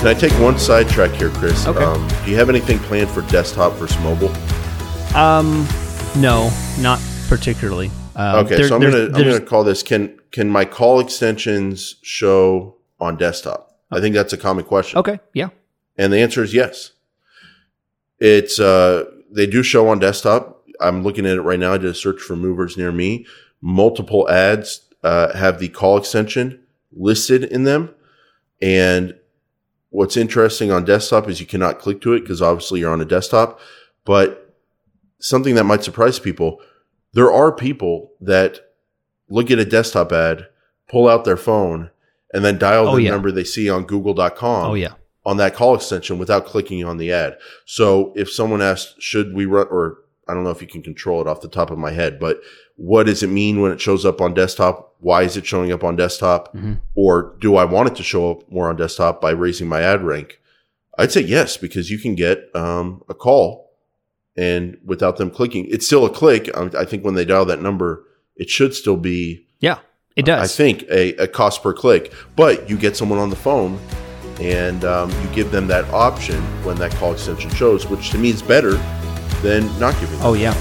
Can I take one sidetrack here, Chris? Okay. Um, do you have anything planned for desktop versus mobile? Um, no, not particularly. Um, Okay, there- so I'm there's- gonna I'm gonna call this can can my call extensions show on desktop? I think that's a common question. Okay, yeah. And the answer is yes. It's uh they do show on desktop. I'm looking at it right now. I did a search for movers near me. Multiple ads uh, have the call extension listed in them. And what's interesting on desktop is you cannot click to it because obviously you're on a desktop. But something that might surprise people, there are people that look at a desktop ad, pull out their phone, and then dial Oh, the yeah. number they see on google.com Oh yeah. on that call extension without clicking on the ad. So if someone asks, should we run, or I don't know if you can control it off the top of my head, but what does it mean when it shows up on desktop? Why is it showing up on desktop? Mhm. Or do I want it to show up more on desktop by raising my ad rank? I'd say yes, because you can get um, a call and without them clicking, it's still a click. I, I think when they dial that number, it should still be Yeah, it does. I think a, a cost per click, but you get someone on the phone and um, you give them that option when that call extension shows, which to me is better than not giving. Oh yeah.